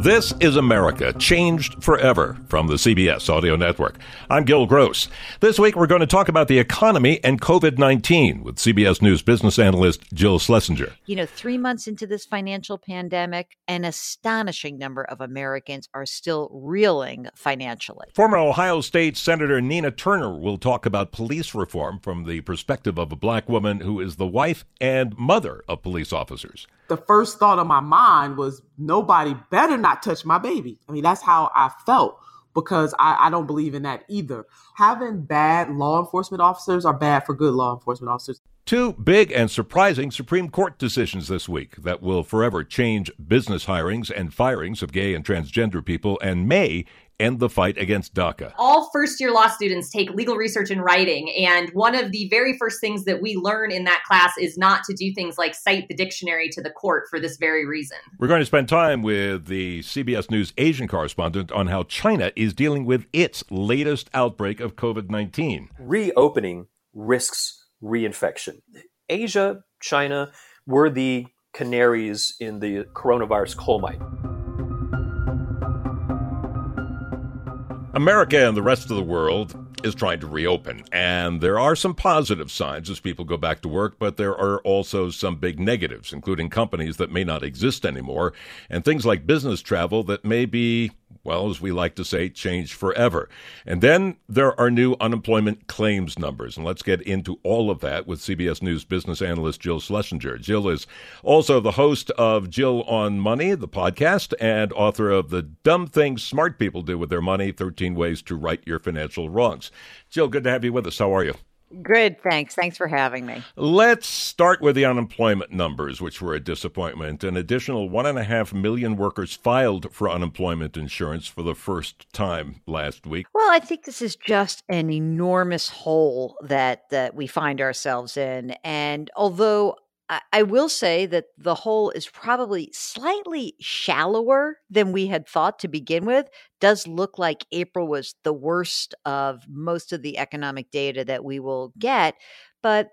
This is America, changed forever from the CBS Audio Network. I'm Gil Gross. This week we're going to talk about the economy and COVID 19 with CBS News business analyst Jill Schlesinger. You know, three months into this financial pandemic, an astonishing number of Americans are still reeling financially. Former Ohio State Senator Nina Turner will talk about police reform from the perspective of a black woman who is the wife and mother of police officers the first thought on my mind was nobody better not touch my baby. I mean, that's how I felt because I, I, don't believe in that either. Having bad law enforcement officers are bad for good law enforcement officers. Two big and surprising Supreme Court decisions this week that will forever change business hirings and firings of gay and transgender people and may end the fight against DACA. All first year law students take legal research and writing. And one of the very first things that we learn in that class is not to do things like cite the dictionary to the court for this very reason. We're going to spend time with the CBS News Asian correspondent on how China is dealing with its latest outbreak of COVID 19. Reopening risks reinfection. Asia, China were the canaries in the coronavirus coal mine. America and the rest of the world is trying to reopen, and there are some positive signs as people go back to work, but there are also some big negatives, including companies that may not exist anymore, and things like business travel that may be well, as we like to say, changed forever. And then there are new unemployment claims numbers. And let's get into all of that with CBS News business analyst Jill Schlesinger. Jill is also the host of Jill on Money, the podcast, and author of The Dumb Things Smart People Do with Their Money 13 Ways to Right Your Financial Wrongs. Jill, good to have you with us. How are you? Good, thanks. Thanks for having me. Let's start with the unemployment numbers, which were a disappointment. An additional one and a half million workers filed for unemployment insurance for the first time last week. Well, I think this is just an enormous hole that that we find ourselves in. And although I, will say that the hole is probably slightly shallower than we had thought to begin with. Does look like April was the worst of most of the economic data that we will get, but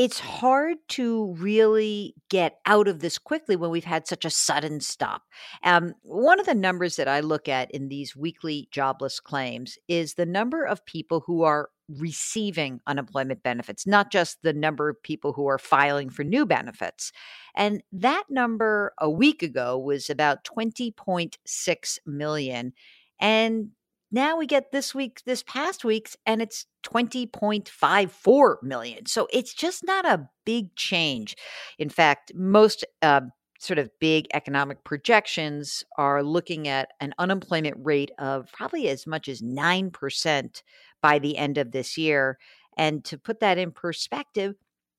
it's hard to really get out of this quickly when we've had such a sudden stop. Um, one of the numbers that I look at in these weekly jobless claims is the number of people who are receiving unemployment benefits, not just the number of people who are filing for new benefits. And that number a week ago was about 20.6 million. And now we get this week, this past week's, and it's 20.54 million. So it's just not a big change. In fact, most uh, sort of big economic projections are looking at an unemployment rate of probably as much as 9% by the end of this year. And to put that in perspective,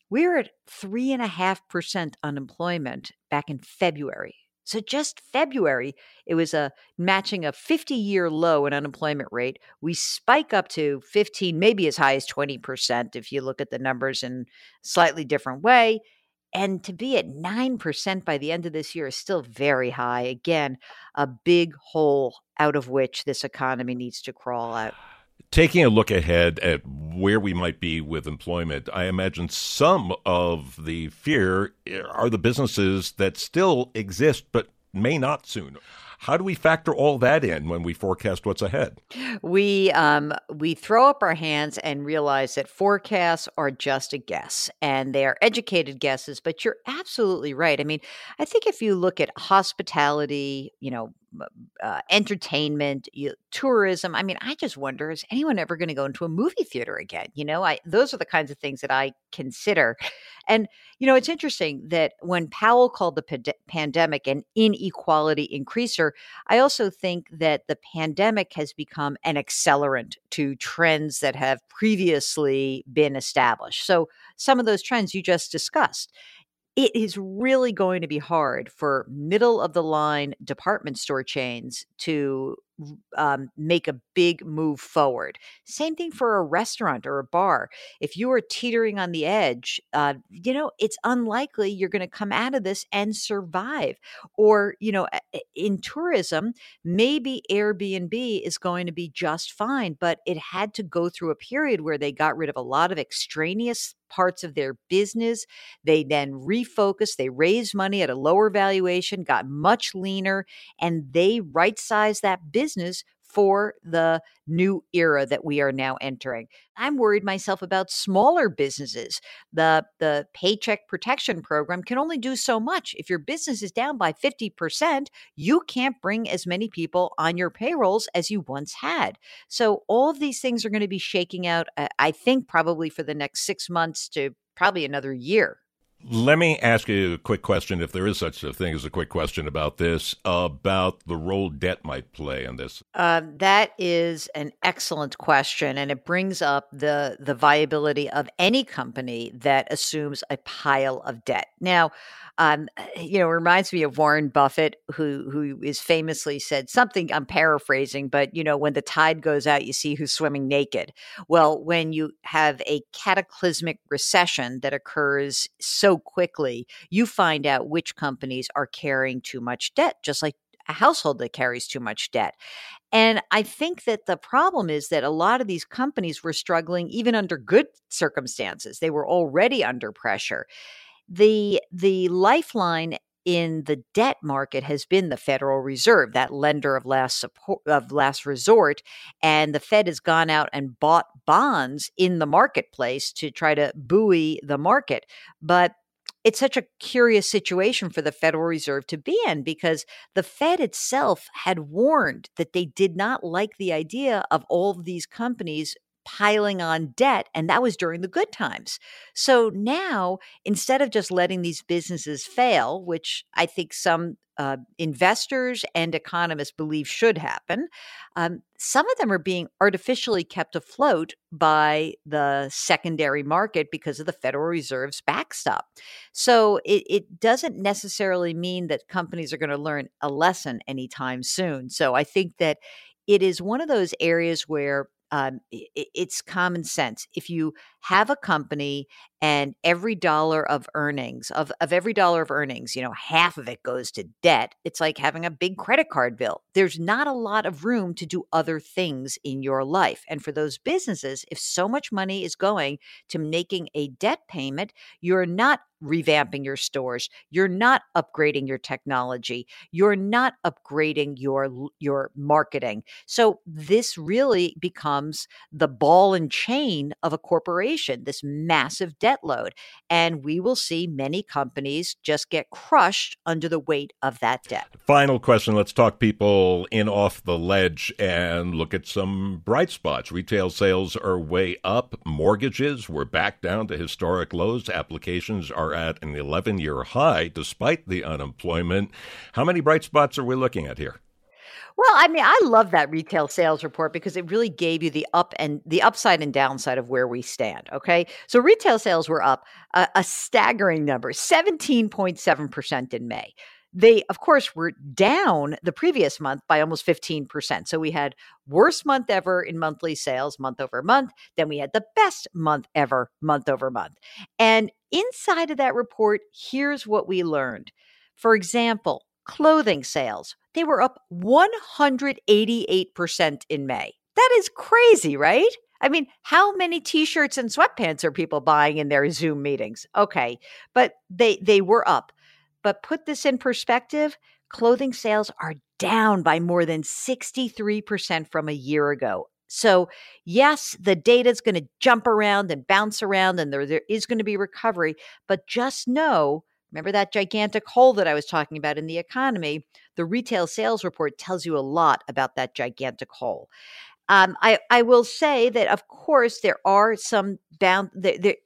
we're at 3.5% unemployment back in February. So just February, it was a matching a 50 year low in unemployment rate. We spike up to 15, maybe as high as 20% if you look at the numbers in slightly different way. And to be at 9% by the end of this year is still very high. Again, a big hole out of which this economy needs to crawl out. Taking a look ahead at where we might be with employment, I imagine some of the fear are the businesses that still exist but may not soon. How do we factor all that in when we forecast what's ahead? We um, we throw up our hands and realize that forecasts are just a guess, and they are educated guesses. But you're absolutely right. I mean, I think if you look at hospitality, you know, uh, entertainment, you, tourism. I mean, I just wonder is anyone ever going to go into a movie theater again? You know, I those are the kinds of things that I consider. And you know, it's interesting that when Powell called the pand- pandemic an inequality increaser, I also think that the pandemic has become an accelerant to trends that have previously been established. So some of those trends you just discussed it is really going to be hard for middle of the line department store chains to um, make a big move forward. Same thing for a restaurant or a bar. If you are teetering on the edge, uh, you know, it's unlikely you're going to come out of this and survive. Or, you know, in tourism, maybe Airbnb is going to be just fine, but it had to go through a period where they got rid of a lot of extraneous parts of their business. They then refocused, they raised money at a lower valuation, got much leaner, and they right sized that business for the new era that we are now entering. I'm worried myself about smaller businesses. The the paycheck protection program can only do so much. If your business is down by 50%, you can't bring as many people on your payrolls as you once had. So all of these things are going to be shaking out uh, I think probably for the next 6 months to probably another year. Let me ask you a quick question, if there is such a thing as a quick question about this, about the role debt might play in this. Uh, that is an excellent question, and it brings up the the viability of any company that assumes a pile of debt. Now, um, you know, it reminds me of Warren Buffett, who who is famously said something. I'm paraphrasing, but you know, when the tide goes out, you see who's swimming naked. Well, when you have a cataclysmic recession that occurs so quickly, you find out which companies are carrying too much debt, just like a household that carries too much debt. And I think that the problem is that a lot of these companies were struggling even under good circumstances. They were already under pressure the the lifeline in the debt market has been the Federal Reserve, that lender of last support of last resort, and the Fed has gone out and bought bonds in the marketplace to try to buoy the market. But it's such a curious situation for the Federal Reserve to be in because the Fed itself had warned that they did not like the idea of all of these companies piling on debt, and that was during the good times. So now, instead of just letting these businesses fail, which I think some uh, investors and economists believe should happen, um, some of them are being artificially kept afloat by the secondary market because of the Federal Reserve's backstop. So it, it doesn't necessarily mean that companies are going to learn a lesson anytime soon. So I think that it is one of those areas where um, it, it's common sense. If you have a company and every dollar of earnings of, of every dollar of earnings you know half of it goes to debt it's like having a big credit card bill. There's not a lot of room to do other things in your life and for those businesses if so much money is going to making a debt payment you're not revamping your stores you're not upgrading your technology you're not upgrading your your marketing. So this really becomes the ball and chain of a corporation this massive debt debt load. And we will see many companies just get crushed under the weight of that debt. Final question. Let's talk people in off the ledge and look at some bright spots. Retail sales are way up. Mortgages were back down to historic lows. Applications are at an 11 year high despite the unemployment. How many bright spots are we looking at here? Well, I mean, I love that retail sales report because it really gave you the up and the upside and downside of where we stand. Okay. So retail sales were up a, a staggering number, 17.7% in May. They, of course, were down the previous month by almost 15%. So we had worst month ever in monthly sales month over month. Then we had the best month ever month over month. And inside of that report, here's what we learned. For example, clothing sales they were up 188% in May. That is crazy, right? I mean, how many t-shirts and sweatpants are people buying in their Zoom meetings? Okay, but they they were up. But put this in perspective, clothing sales are down by more than 63% from a year ago. So, yes, the data is going to jump around and bounce around and there, there is going to be recovery, but just know Remember that gigantic hole that I was talking about in the economy? The retail sales report tells you a lot about that gigantic hole. Um, I, I will say that, of course, there are some bound,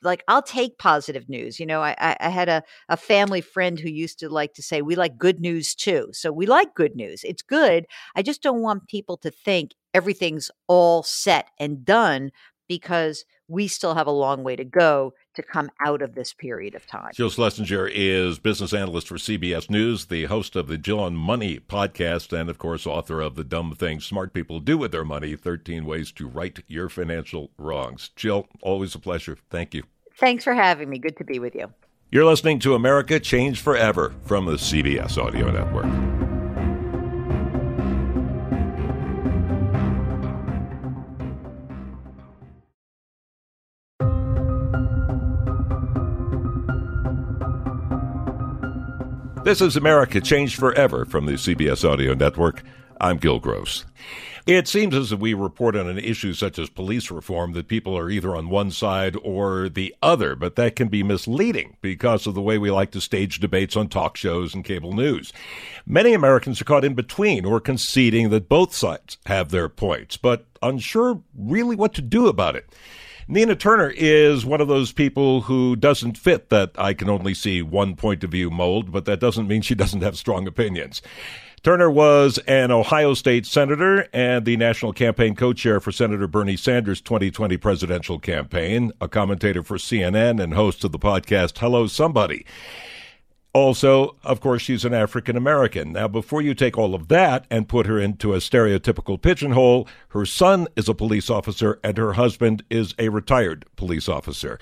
like, I'll take positive news. You know, I, I had a, a family friend who used to like to say, we like good news too. So we like good news. It's good. I just don't want people to think everything's all set and done because we still have a long way to go to come out of this period of time. Jill Schlesinger is business analyst for CBS News, the host of the Jill on Money podcast, and of course, author of The Dumb Things Smart People Do with Their Money 13 Ways to Right Your Financial Wrongs. Jill, always a pleasure. Thank you. Thanks for having me. Good to be with you. You're listening to America Changed Forever from the CBS Audio Network. This is America Changed Forever from the CBS Audio Network. I'm Gil Gross. It seems as if we report on an issue such as police reform that people are either on one side or the other, but that can be misleading because of the way we like to stage debates on talk shows and cable news. Many Americans are caught in between or conceding that both sides have their points, but unsure really what to do about it. Nina Turner is one of those people who doesn't fit that I can only see one point of view mold, but that doesn't mean she doesn't have strong opinions. Turner was an Ohio State senator and the national campaign co-chair for Senator Bernie Sanders' 2020 presidential campaign, a commentator for CNN and host of the podcast Hello Somebody. Also, of course, she's an African American. Now, before you take all of that and put her into a stereotypical pigeonhole, her son is a police officer and her husband is a retired police officer.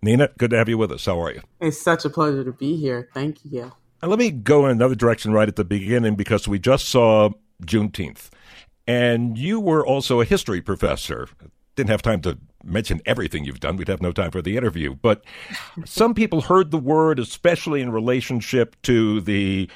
Nina, good to have you with us. How are you? It's such a pleasure to be here. Thank you. And let me go in another direction right at the beginning because we just saw Juneteenth. And you were also a history professor didn't have time to mention everything you've done. We'd have no time for the interview. But some people heard the word, especially in relationship to the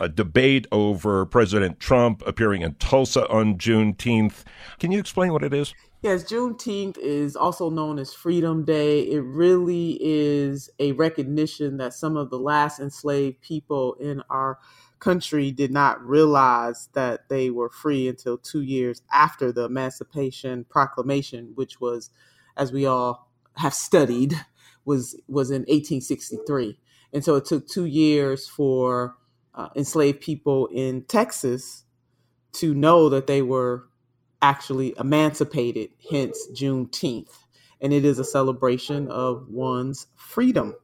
uh, debate over President Trump appearing in Tulsa on Juneteenth. Can you explain what it is? Yes, Juneteenth is also known as Freedom Day. It really is a recognition that some of the last enslaved people in our country did not realize that they were free until two years after the Emancipation Proclamation, which was, as we all have studied, was was in 1863. And so it took two years for uh, enslaved people in Texas to know that they were actually emancipated, hence Juneteenth. And it is a celebration of one's freedom.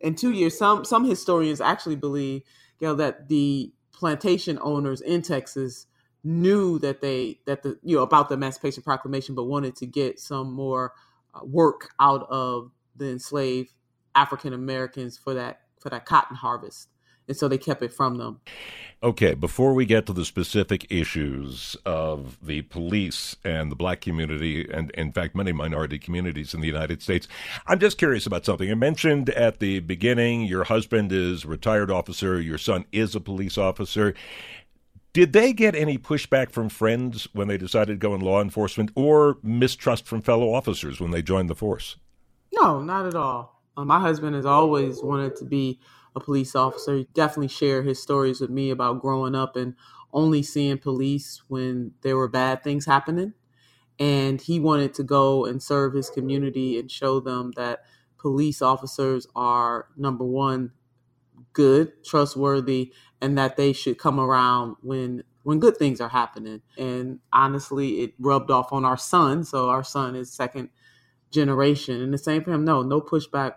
In two years, some some historians actually believe you know that the plantation owners in Texas knew that they that the you know about the Emancipation Proclamation, but wanted to get some more uh, work out of the enslaved African Americans for that for that cotton harvest, and so they kept it from them. Okay, before we get to the specific issues of the police and the black community, and in fact, many minority communities in the United States, I'm just curious about something. You mentioned at the beginning your husband is a retired officer, your son is a police officer. Did they get any pushback from friends when they decided to go in law enforcement or mistrust from fellow officers when they joined the force? No, not at all. Uh, my husband has always wanted to be a police officer. He definitely shared his stories with me about growing up and only seeing police when there were bad things happening. And he wanted to go and serve his community and show them that police officers are number one, good, trustworthy, and that they should come around when when good things are happening. And honestly, it rubbed off on our son. So our son is second generation. And the same for him. No, no pushback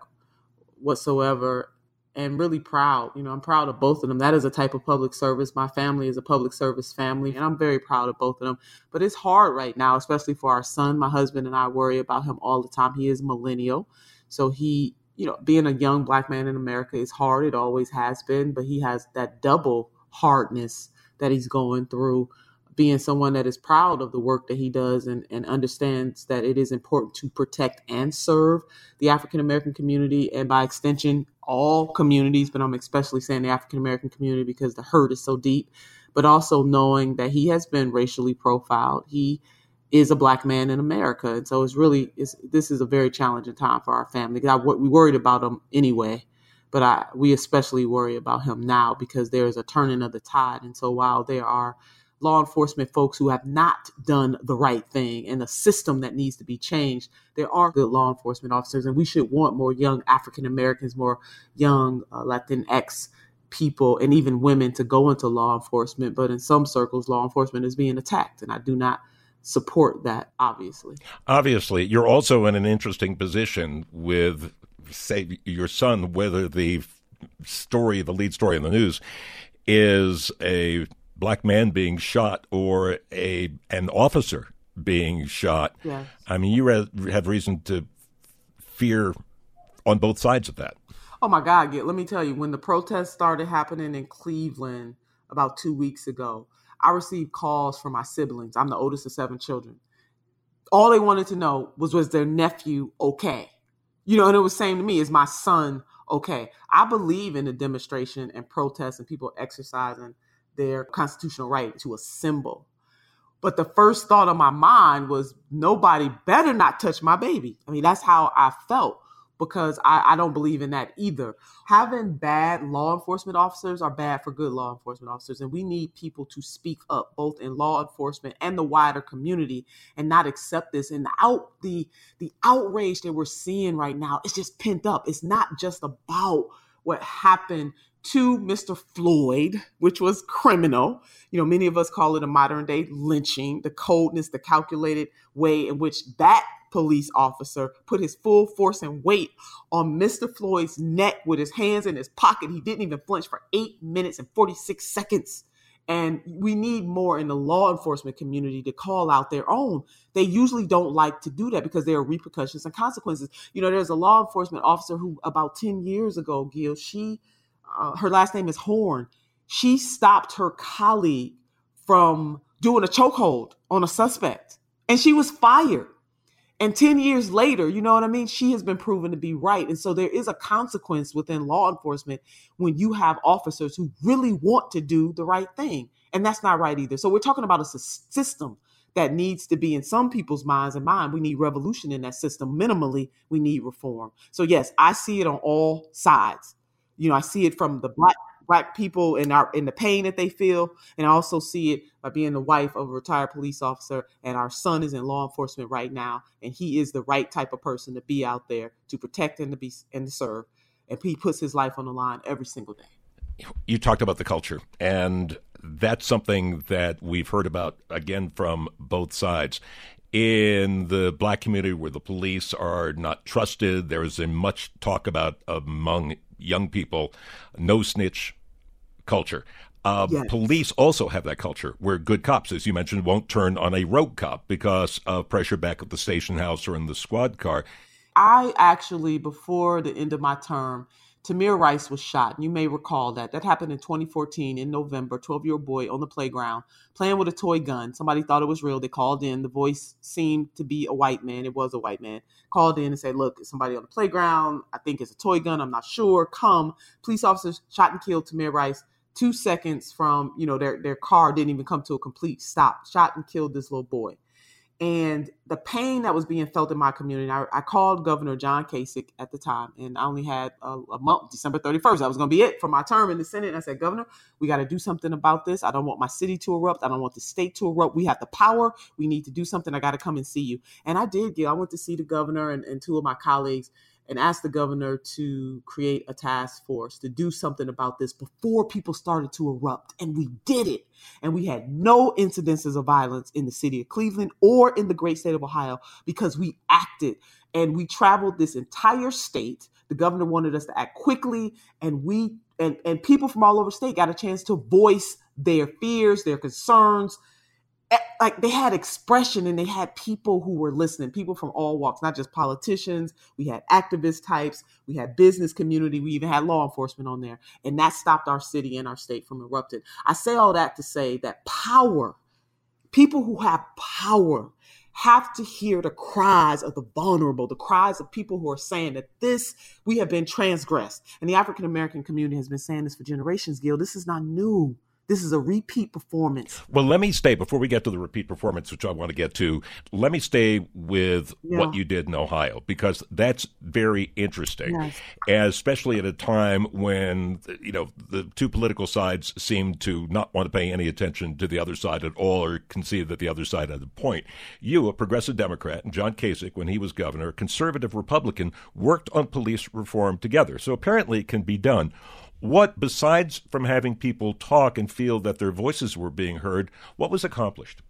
whatsoever and really proud. You know, I'm proud of both of them. That is a type of public service. My family is a public service family, and I'm very proud of both of them. But it's hard right now, especially for our son. My husband and I worry about him all the time. He is millennial. So he, you know, being a young black man in America is hard. It always has been, but he has that double hardness that he's going through being someone that is proud of the work that he does and, and understands that it is important to protect and serve the African American community and by extension all communities, but I'm especially saying the African American community because the hurt is so deep, but also knowing that he has been racially profiled. He is a black man in America. And so it's really, it's, this is a very challenging time for our family. I, we worried about him anyway, but I, we especially worry about him now because there is a turning of the tide. And so while there are law enforcement folks who have not done the right thing and a system that needs to be changed, there are good law enforcement officers, and we should want more young African Americans, more young uh, Latinx people, and even women to go into law enforcement. But in some circles, law enforcement is being attacked, and I do not support that, obviously. Obviously, you're also in an interesting position with, say, your son, whether the story, the lead story in the news, is a black man being shot or a an officer being shot. Yes. I mean, you have reason to fear on both sides of that. Oh my God, let me tell you, when the protests started happening in Cleveland about two weeks ago, I received calls from my siblings. I'm the oldest of seven children. All they wanted to know was was their nephew okay? You know, and it was saying to me, is my son okay? I believe in the demonstration and protest and people exercising their constitutional right to assemble. But the first thought of my mind was nobody better not touch my baby. I mean, that's how I felt because I, I, don't believe in that either. Having bad law enforcement officers are bad for good law enforcement officers. And we need people to speak up both in law enforcement and the wider community and not accept this. And the out the the outrage that we're seeing right now is just pent up. It's not just about what happened to Mr. Floyd, which was criminal. You know, many of us call it a modern day lynching, the coldness, the calculated way in which that police officer put his full force and weight on Mr. Floyd's neck with his hands in his pocket. He didn't even flinch for eight minutes and 46 seconds. And we need more in the law enforcement community to call out their own. They usually don't like to do that because there are repercussions and consequences. You know, there's a law enforcement officer who, about 10 years ago, Gil, she, uh, her last name is Horne. She stopped her colleague from doing a chokehold on a suspect, and she was fired. And 10 years later, you know what I mean? She has been proven to be right. And so there is a consequence within law enforcement when you have officers who really want to do the right thing. And that's not right either. So we're talking about a system that needs to be in some people's minds and mind. We need revolution in that system. Minimally, we need reform. So yes, I see it on all sides. You know, I see it from the black black people and our in the pain that they feel and i also see it by being the wife of a retired police officer and our son is in law enforcement right now and he is the right type of person to be out there to protect and to be and to serve. And he puts his life on the line every single day. You talked about the culture and that's something that we've heard about again from both sides. In the black community where the police are not trusted there is a much talk about among young people no snitch culture. Uh, yes. Police also have that culture where good cops, as you mentioned, won't turn on a rogue cop because of pressure back at the station house or in the squad car. I actually, before the end of my term, Tamir Rice was shot. You may recall that. That happened in 2014 in November. 12 year old boy on the playground playing with a toy gun. Somebody thought it was real. They called in. The voice seemed to be a white man. It was a white man. Called in and said, Look, somebody on the playground. I think it's a toy gun. I'm not sure. Come. Police officers shot and killed Tamir Rice two seconds from you know their their car didn't even come to a complete stop shot and killed this little boy and the pain that was being felt in my community i, I called governor john kasich at the time and i only had a, a month december 31st that was going to be it for my term in the senate and i said governor we got to do something about this. I don't want my city to erupt. I don't want the state to erupt. We have the power. We need to do something. I got to come and see you. And i did get i went to see the governor and, and two of my colleagues and asked the governor to create a task force to do something about this before people started to erupt. And we did it. And we had no incidences of violence in the city of Cleveland or in the great state of Ohio because we acted and we traveled this entire state. The governor wanted us to act quickly, and we and, and people from all over state got a chance to voice their fears, their concerns, like they had expression and they had people who were listening people from all walks not just politicians we had activist types we had business community we even had law enforcement on there and that stopped our city and our state from erupting i say all that to say that power people who have power have to hear the cries of the vulnerable, the cries of people who are saying that this, we have been transgressed. And the African American community has been saying this for generations, Gil. This is not new. This is a repeat performance. Well, let me stay before we get to the repeat performance, which I want to get to. Let me stay with yeah. what you did in Ohio because that's very interesting, especially at a time when you know the two political sides seem to not want to pay any attention to the other side at all, or concede that the other side had a point. You, a progressive Democrat, and John Kasich, when he was governor, a conservative Republican, worked on police reform together. So apparently, it can be done. What, besides from having people talk and feel that their voices were being heard, what was accomplished?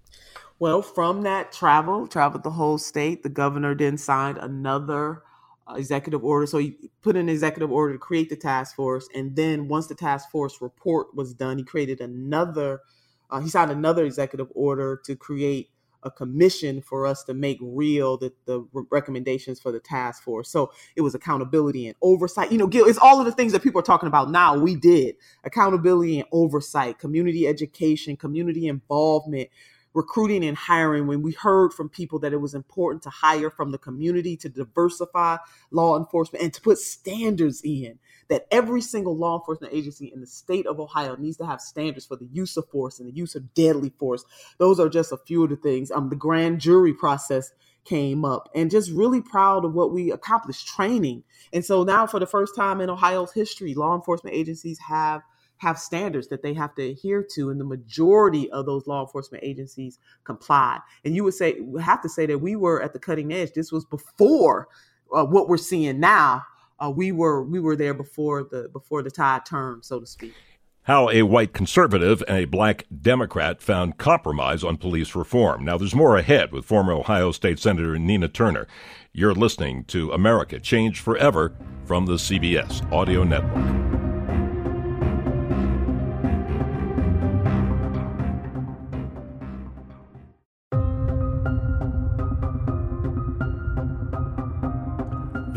Well, from that travel, traveled the whole state, the governor then signed another uh, executive order. So he put an executive order to create the task force. And then once the task force report was done, he created another, uh, he signed another executive order to create a commission for us to make real the, the recommendations for the task force. So it was accountability and oversight. You know, Gil, it's all of the things that people are talking about now. We did accountability and oversight, community education, community involvement, recruiting and hiring. When we heard from people that it was important to hire from the community to diversify law enforcement and to put standards in that every single law enforcement agency in the state of Ohio needs to have standards for the use of force and the use of deadly force. Those are just a few of the things. Um, the grand jury process came up and just really proud of what we accomplished training. And so now for the first time in Ohio's history, law enforcement agencies have have standards that they have to adhere to and the majority of those law enforcement agencies comply and you would say have to say that we were at the cutting edge this was before uh, what we're seeing now uh, we were we were there before the before the tide turned, so to speak. How a white conservative and a black Democrat found compromise on police reform. Now, there's more ahead with former Ohio State Senator Nina Turner. You're listening to America Change Forever from the CBS Audio Network.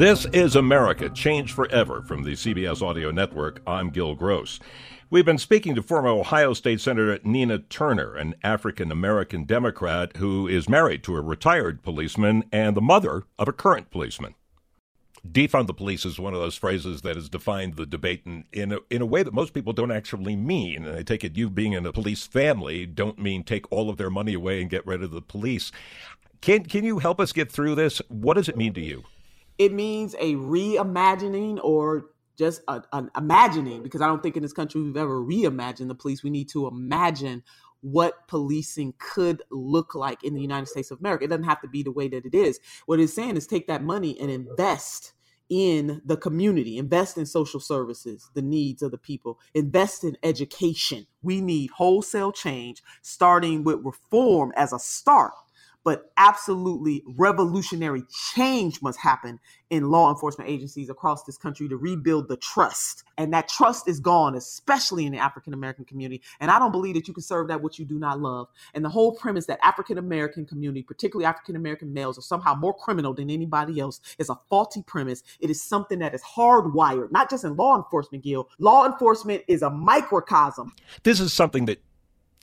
This is America, Change Forever from the CBS Audio Network. I'm Gil Gross. We've been speaking to former Ohio State Senator Nina Turner, an African American Democrat who is married to a retired policeman and the mother of a current policeman. Defund the police is one of those phrases that has defined the debate in, in, a, in a way that most people don't actually mean. And I take it you being in a police family don't mean take all of their money away and get rid of the police. Can, can you help us get through this? What does it mean to you? It means a reimagining or just an imagining because I don't think in this country we've ever reimagined the police. We need to imagine what policing could look like in the United States of America. It doesn't have to be the way that it is. What it's saying is take that money and invest in the community, invest in social services, the needs of the people, invest in education. We need wholesale change, starting with reform as a start but absolutely revolutionary change must happen in law enforcement agencies across this country to rebuild the trust. And that trust is gone, especially in the African American community. And I don't believe that you can serve that which you do not love. And the whole premise that African American community, particularly African American males, are somehow more criminal than anybody else is a faulty premise. It is something that is hardwired, not just in law enforcement, Gil. Law enforcement is a microcosm. This is something that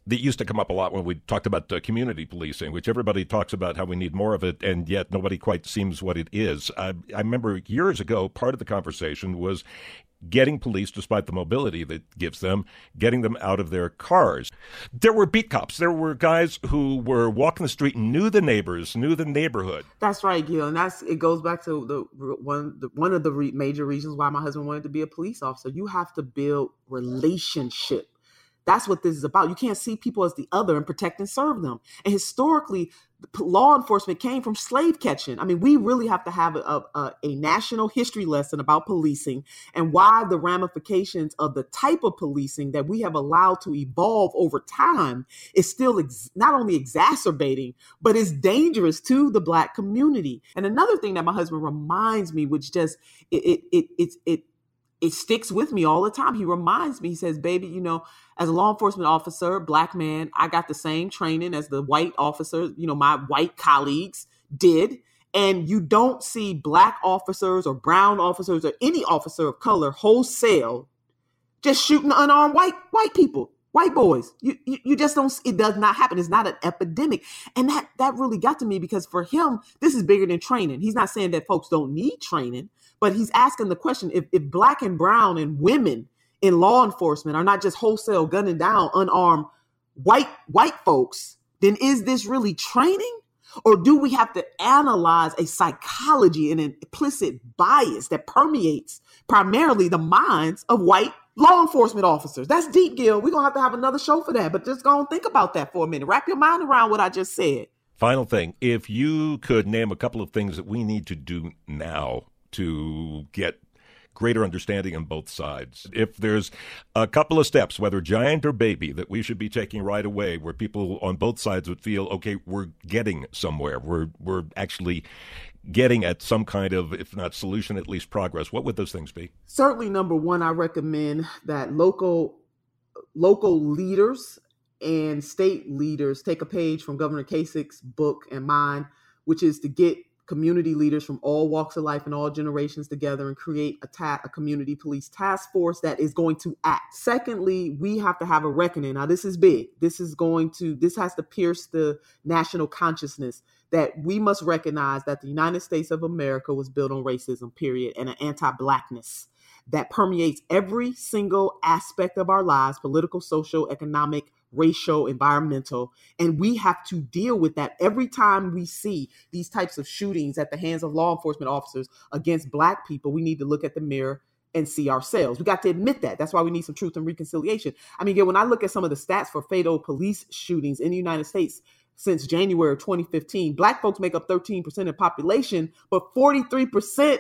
that used to come up a lot when we talked about uh, community policing, which everybody talks about how we need more of it, and yet nobody quite seems what it is. I, I remember years ago, part of the conversation was getting police, despite the mobility that gives them, getting them out of their cars. There were beat cops. There were guys who were walking the street, knew the neighbors, knew the neighborhood. That's right, Gil, and that's it. Goes back to the one the, one of the re- major reasons why my husband wanted to be a police officer. You have to build relationship that's what this is about. You can't see people as the other and protect and serve them. And historically, law enforcement came from slave catching. I mean, we really have to have a, a, a, national history lesson about policing and why the ramifications of the type of policing that we have allowed to evolve over time is still ex- not only exacerbating, but is dangerous to the black community. And another thing that my husband reminds me, which just it it it it, it it sticks with me all the time. He reminds me, he says, baby, you know, as a law enforcement officer, black man, I got the same training as the white officers, you know, my white colleagues did. And you don't see black officers or brown officers or any officer of color wholesale just shooting unarmed white white people, white boys. You, you, you just don't. It does not happen. It's not an epidemic, and that that really got to me because for him, this is bigger than training. He's not saying that folks don't need training, but he's asking the question if, if black and brown and women in law enforcement are not just wholesale gunning down unarmed white white folks, then is this really training? Or do we have to analyze a psychology and an implicit bias that permeates primarily the minds of white law enforcement officers? That's deep, Gil. We're going to have to have another show for that, but just go and think about that for a minute. Wrap your mind around what I just said. Final thing if you could name a couple of things that we need to do now to get greater understanding on both sides. If there's a couple of steps, whether giant or baby, that we should be taking right away, where people on both sides would feel, okay, we're getting somewhere, we're we're actually getting at some kind of, if not solution, at least progress. What would those things be? Certainly, number one, I recommend that local local leaders and state leaders take a page from Governor Kasich's book and mine, which is to get community leaders from all walks of life and all generations together and create a, ta- a community police task force that is going to act. Secondly, we have to have a reckoning. Now, this is big. This is going to, this has to pierce the national consciousness that we must recognize that the United States of America was built on racism, period, and an anti blackness that permeates every single aspect of our lives political, social, economic, racial, environmental. And we have to deal with that every time we see these types of shootings at the hands of law enforcement officers against Black people. We need to look at the mirror and see ourselves. We got to admit that. That's why we need some truth and reconciliation. I mean, yeah, when I look at some of the stats for fatal police shootings in the United States, since January of 2015. Black folks make up 13% of the population, but 43%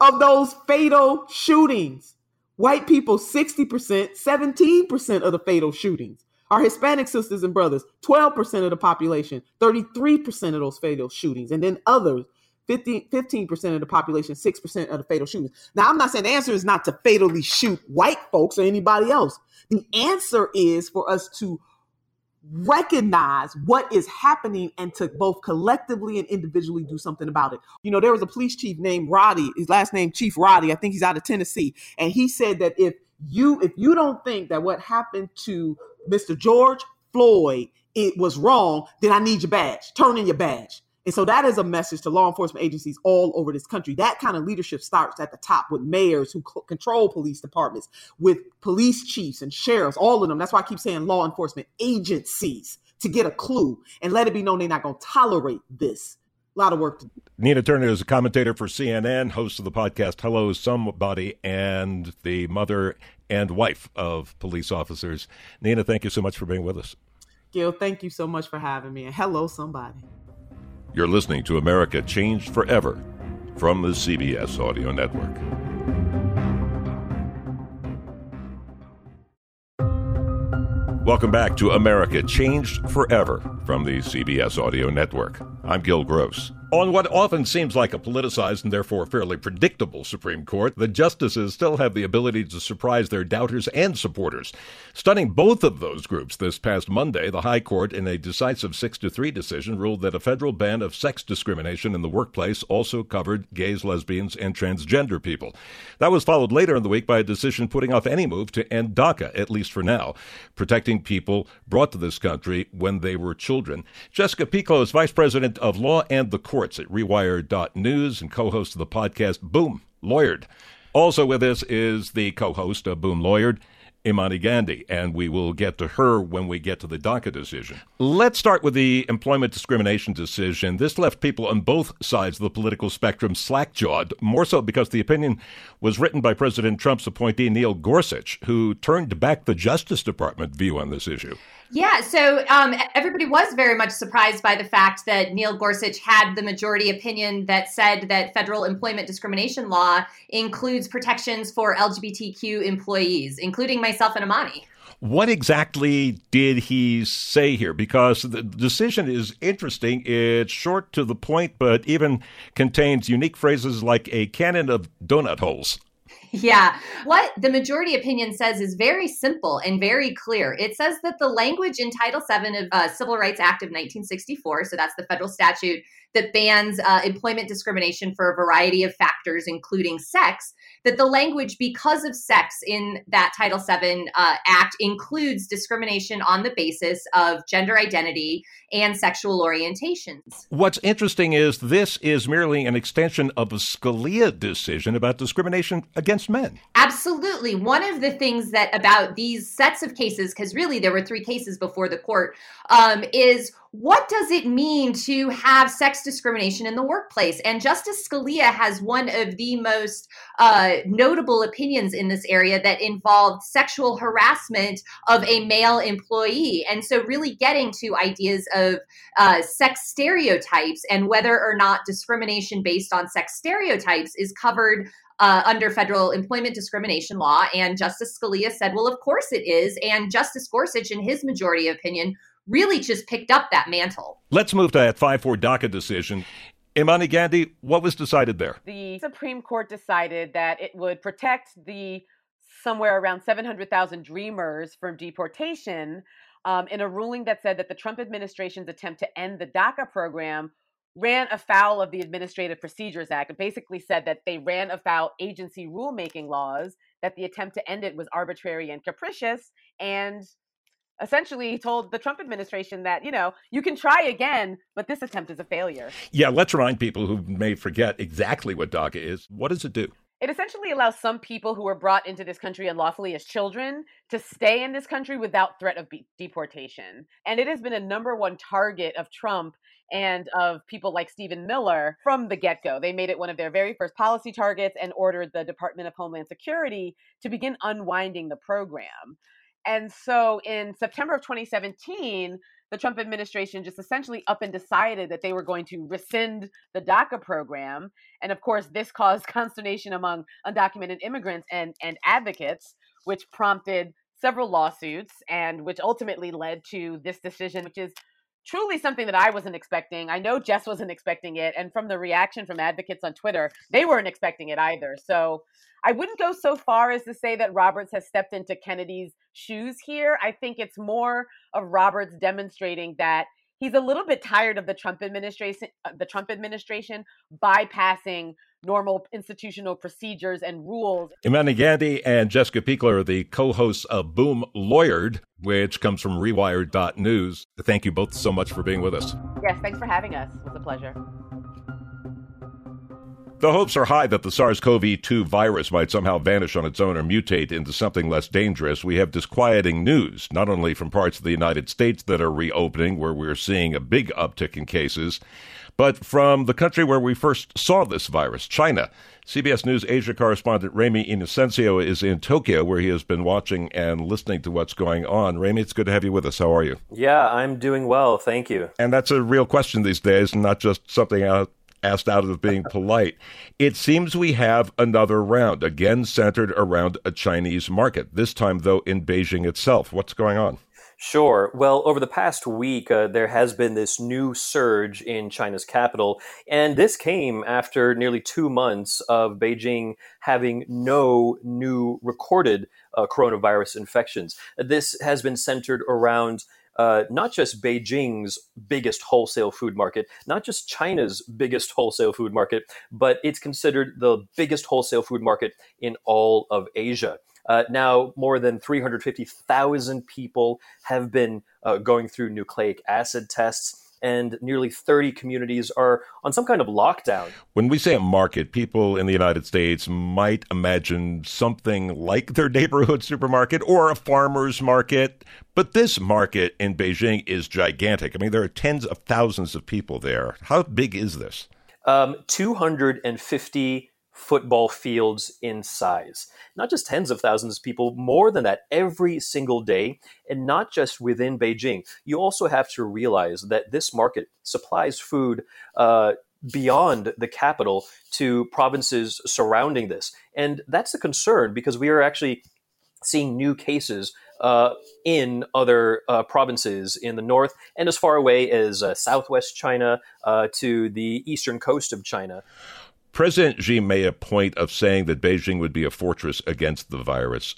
of those fatal shootings. White people, 60%, 17% of the fatal shootings. Our Hispanic sisters and brothers, 12% of the population, 33% of those fatal shootings. And then others, 50, 15% of the population, 6% of the fatal shootings. Now, I'm not saying the answer is not to fatally shoot white folks or anybody else. The answer is for us to recognize what is happening and to both collectively and individually do something about it. You know, there was a police chief named Roddy, his last name Chief Roddy, I think he's out of Tennessee, and he said that if you if you don't think that what happened to Mr. George Floyd it was wrong, then I need your badge. Turn in your badge. And so that is a message to law enforcement agencies all over this country. That kind of leadership starts at the top with mayors who c- control police departments, with police chiefs and sheriffs, all of them. That's why I keep saying law enforcement agencies to get a clue and let it be known they're not going to tolerate this. A lot of work to do. Nina Turner is a commentator for CNN, host of the podcast Hello Somebody, and the mother and wife of police officers. Nina, thank you so much for being with us. Gil, thank you so much for having me. And hello, somebody. You're listening to America Changed Forever from the CBS Audio Network. Welcome back to America Changed Forever from the CBS Audio Network. I'm Gil Gross. On what often seems like a politicized and therefore fairly predictable Supreme Court, the justices still have the ability to surprise their doubters and supporters. Stunning both of those groups this past Monday, the High Court, in a decisive 6 to 3 decision, ruled that a federal ban of sex discrimination in the workplace also covered gays, lesbians, and transgender people. That was followed later in the week by a decision putting off any move to end DACA, at least for now, protecting people brought to this country when they were children. Jessica Pieklo is Vice President of Law and the Courts at Rewire.news and co host of the podcast Boom Lawyered. Also with us is the co host of Boom Lawyered, Imani Gandy, and we will get to her when we get to the DACA decision. Let's start with the employment discrimination decision. This left people on both sides of the political spectrum slack-jawed, more so because the opinion was written by President Trump's appointee Neil Gorsuch, who turned back the Justice Department view on this issue. Yeah, so um, everybody was very much surprised by the fact that Neil Gorsuch had the majority opinion that said that federal employment discrimination law includes protections for LGBTQ employees, including myself and Imani. What exactly did he say here? Because the decision is interesting. It's short to the point, but even contains unique phrases like a canon of donut holes. Yeah. What the majority opinion says is very simple and very clear. It says that the language in Title VII of uh, Civil Rights Act of 1964, so that's the federal statute that bans uh, employment discrimination for a variety of factors, including sex, that the language because of sex in that Title VII uh, Act includes discrimination on the basis of gender identity and sexual orientations. What's interesting is this is merely an extension of a Scalia decision about discrimination against men. Absolutely. One of the things that about these sets of cases, because really there were three cases before the court, um, is what does it mean to have sex discrimination in the workplace? And Justice Scalia has one of the most uh, notable opinions in this area that involved sexual harassment of a male employee. And so, really getting to ideas of uh, sex stereotypes and whether or not discrimination based on sex stereotypes is covered uh, under federal employment discrimination law. And Justice Scalia said, well, of course it is. And Justice Gorsuch, in his majority opinion, really just picked up that mantle. Let's move to that 5 4 DACA decision. Imani Gandy, what was decided there? The Supreme Court decided that it would protect the somewhere around 700,000 dreamers from deportation um, in a ruling that said that the Trump administration's attempt to end the DACA program ran afoul of the Administrative Procedures Act. It basically said that they ran afoul agency rulemaking laws, that the attempt to end it was arbitrary and capricious, and essentially told the Trump administration that, you know, you can try again, but this attempt is a failure. Yeah, let's remind people who may forget exactly what DACA is. What does it do? It essentially allows some people who were brought into this country unlawfully as children to stay in this country without threat of be- deportation. And it has been a number one target of Trump and of people like Stephen Miller from the get go. They made it one of their very first policy targets and ordered the Department of Homeland Security to begin unwinding the program. And so in September of 2017, the Trump administration just essentially up and decided that they were going to rescind the DACA program. And of course, this caused consternation among undocumented immigrants and, and advocates, which prompted several lawsuits and which ultimately led to this decision, which is truly something that I wasn't expecting. I know Jess wasn't expecting it. And from the reaction from advocates on Twitter, they weren't expecting it either. So I wouldn't go so far as to say that Roberts has stepped into Kennedy's shoes here. I think it's more of Roberts demonstrating that he's a little bit tired of the Trump administration uh, the Trump administration bypassing normal institutional procedures and rules. Imani Gandy and Jessica Pieklo are the co-hosts of Boom Lawyered, which comes from Rewire.news. Thank you both so much for being with us. Yes, thanks for having us. It was a pleasure. The hopes are high that the SARS CoV 2 virus might somehow vanish on its own or mutate into something less dangerous. We have disquieting news, not only from parts of the United States that are reopening, where we're seeing a big uptick in cases, but from the country where we first saw this virus, China. CBS News Asia correspondent Ramy Inocencio is in Tokyo, where he has been watching and listening to what's going on. Ramy, it's good to have you with us. How are you? Yeah, I'm doing well. Thank you. And that's a real question these days, not just something out asked out of being polite. It seems we have another round, again centered around a Chinese market, this time, though, in Beijing itself. What's going on? Sure. Well, over the past week, uh, there has been this new surge in China's capital. And this came after nearly two months of Beijing having no new recorded uh, coronavirus infections. This has been centered around uh, not just Beijing's biggest wholesale food market, not just China's biggest wholesale food market, but it's considered the biggest wholesale food market in all of Asia. Uh, now, more than 350,000 people have been uh, going through nucleic acid tests and nearly 30 communities are on some kind of lockdown. When we say a market, people in the United States might imagine something like their neighborhood supermarket or a farmer's market. But this market in Beijing is gigantic. I mean, there are tens of thousands of people there. How big is this? Um, 250 football fields in size. Not just tens of thousands of people, more than that every single day, and not just within Beijing. You also have to realize that this market supplies food. Uh, beyond the capital to provinces surrounding this. And that's a concern because we are actually seeing new cases uh, in other uh, provinces in the north and as far away as uh, southwest China uh, to the eastern coast of China. President Xi made a point of saying that Beijing would be a fortress against the virus.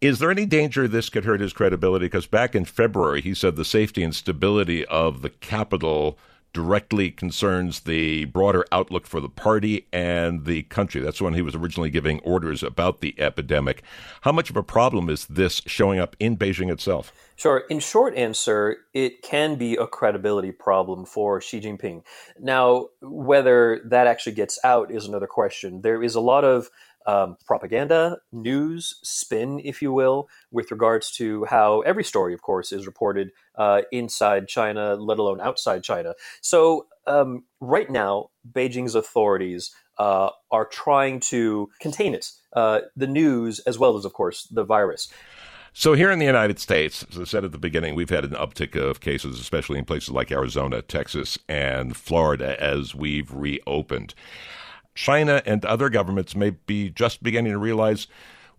Is there any danger this could hurt his credibility? Because back in February, he said the safety and stability of the capital directly concerns the broader outlook for the party and the country. That's when he was originally giving orders about the epidemic. How much of a problem is this showing up in Beijing itself? Sure. In short answer, it can be a credibility problem for Xi Jinping. Now, whether that actually gets out is another question. There is a lot of um, propaganda, news, spin, if you will, with regards to how every story, of course, is reported uh, inside China, let alone outside China. So, um, right now, Beijing's authorities uh, are trying to contain it, uh, the news, as well as, of course, the virus. So, here in the United States, as I said at the beginning, we've had an uptick of cases, especially in places like Arizona, Texas, and Florida, as we've reopened. China and other governments may be just beginning to realize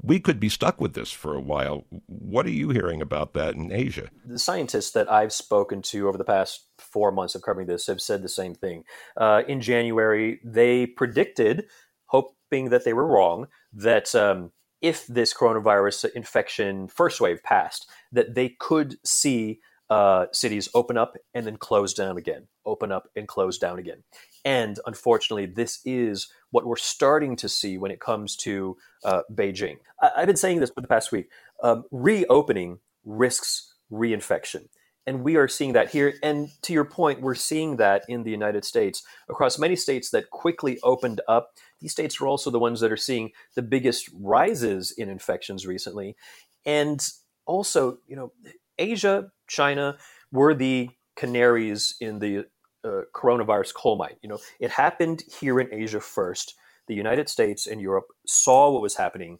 we could be stuck with this for a while. What are you hearing about that in Asia? The scientists that I've spoken to over the past four months of covering this have said the same thing. Uh, in January, they predicted, hoping that they were wrong, that um, if this coronavirus infection first wave passed, that they could see uh, cities open up and then close down again, open up and close down again. And unfortunately, this is what we're starting to see when it comes to uh, Beijing. I- have been saying this for the past week. Um, reopening risks reinfection. And we are seeing that here. And to your point, we're seeing that in the United States. Across many states that quickly opened up, these states are also the ones that are seeing the biggest rises in infections recently. And also, you know, Asia, China were the canaries in the uh, coronavirus coal mine. You know, it happened here in Asia first. The United States and Europe saw what was happening,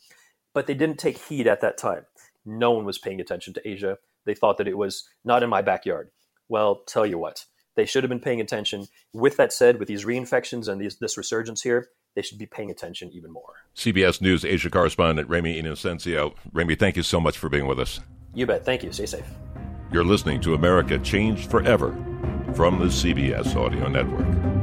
but they didn't take heed at that time. No one was paying attention to Asia. They thought that it was not in my backyard. Well, tell you what, they should have been paying attention. With that said, with these reinfections and these, this resurgence here, they should be paying attention even more. CBS News Asia correspondent Ramy Inocencio. Remi, thank you so much for being with us. You bet. Thank you. Stay safe. You're listening to America Changed Forever from the CBS Audio Network.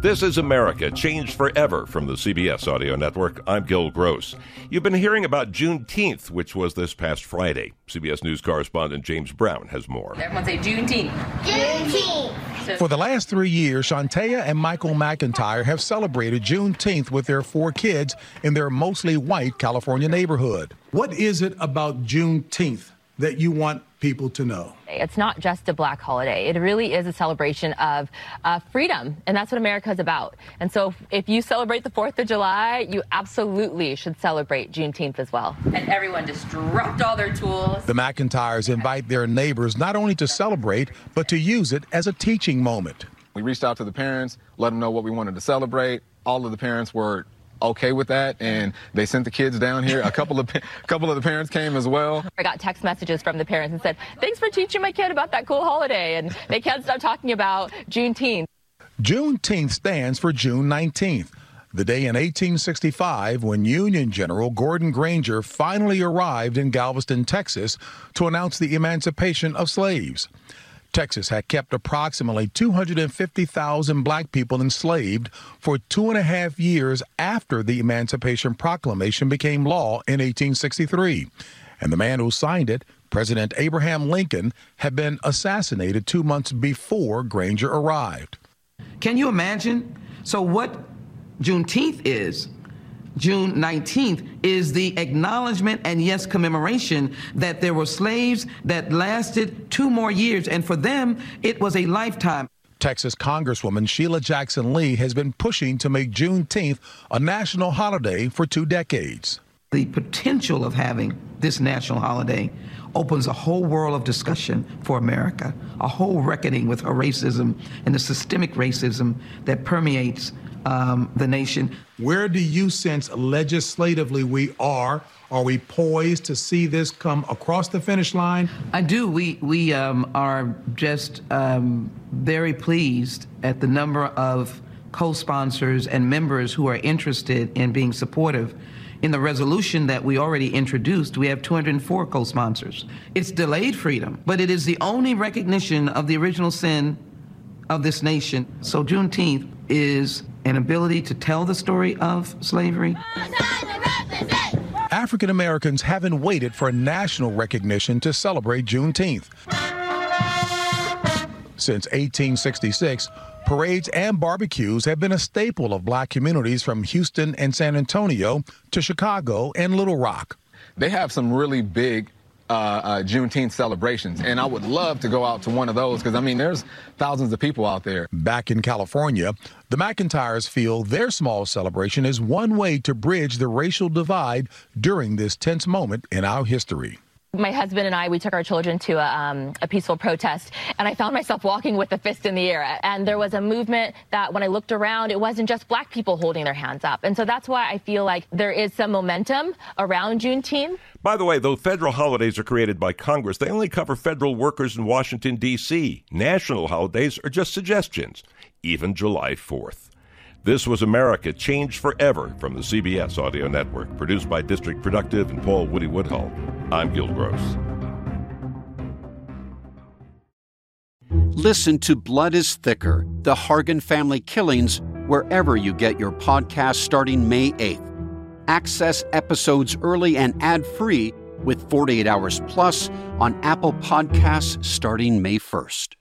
This is America, Changed Forever from the CBS Audio Network. I'm Gil Gross. You've been hearing about Juneteenth, which was this past Friday. CBS News correspondent James Brown has more. Everyone say Juneteenth. Juneteenth. For the last three years, Shantea and Michael McIntyre have celebrated Juneteenth with their four kids in their mostly white California neighborhood. What is it about Juneteenth that you want people to know? It's not just a black holiday. It really is a celebration of uh, freedom, and that's what America is about. And so, if you celebrate the 4th of July, you absolutely should celebrate Juneteenth as well. And everyone just dropped all their tools. The McIntyres invite their neighbors not only to celebrate, but to use it as a teaching moment. We reached out to the parents, let them know what we wanted to celebrate. All of the parents were okay with that, and they sent the kids down here. A couple of a couple of the parents came as well. I got text messages from the parents and said, "Thanks for teaching my kid about that cool holiday," and they can't stop talking about Juneteenth. Juneteenth stands for June 19th, the day in 1865 when Union General Gordon Granger finally arrived in Galveston, Texas, to announce the emancipation of slaves. Texas had kept approximately 250,000 black people enslaved for two and a half years after the Emancipation Proclamation became law in 1863. And the man who signed it, President Abraham Lincoln, had been assassinated two months before Granger arrived. Can you imagine? So, what Juneteenth is, June 19th is the acknowledgement and yes, commemoration that there were slaves that lasted two more years. And for them, it was a lifetime. Texas Congresswoman Sheila Jackson Lee has been pushing to make Juneteenth a national holiday for two decades. The potential of having this national holiday opens a whole world of discussion for America, a whole reckoning with racism and the systemic racism that permeates um, the nation. Where do you sense legislatively we are? Are we poised to see this come across the finish line? I do. We we um, are just um, very pleased at the number of co-sponsors and members who are interested in being supportive. In the resolution that we already introduced, we have 204 co sponsors. It's delayed freedom, but it is the only recognition of the original sin of this nation. So Juneteenth is an ability to tell the story of slavery. African Americans haven't waited for national recognition to celebrate Juneteenth. Since 1866, parades and barbecues have been a staple of black communities from Houston and San Antonio to Chicago and Little Rock. They have some really big uh, uh, Juneteenth celebrations, and I would love to go out to one of those because I mean, there's thousands of people out there. Back in California, the McIntyres feel their small celebration is one way to bridge the racial divide during this tense moment in our history my husband and I, we took our children to a, um, a, peaceful protest, and I found myself walking with a fist in the air. And there was a movement that when I looked around, it wasn't just black people holding their hands up. And so that's why I feel like there is some momentum around Juneteenth. By the way, though federal holidays are created by Congress, they only cover federal workers in Washington, D.C. National holidays are just suggestions, even July 4th. This was America Changed Forever from the CBS Audio Network, produced by District Productive and Paul Woody Woodhull. I'm Gil Gross. Listen to Blood is Thicker The Hargan Family Killings wherever you get your podcast starting May 8th. Access episodes early and ad free with 48 Hours Plus on Apple Podcasts starting May 1st.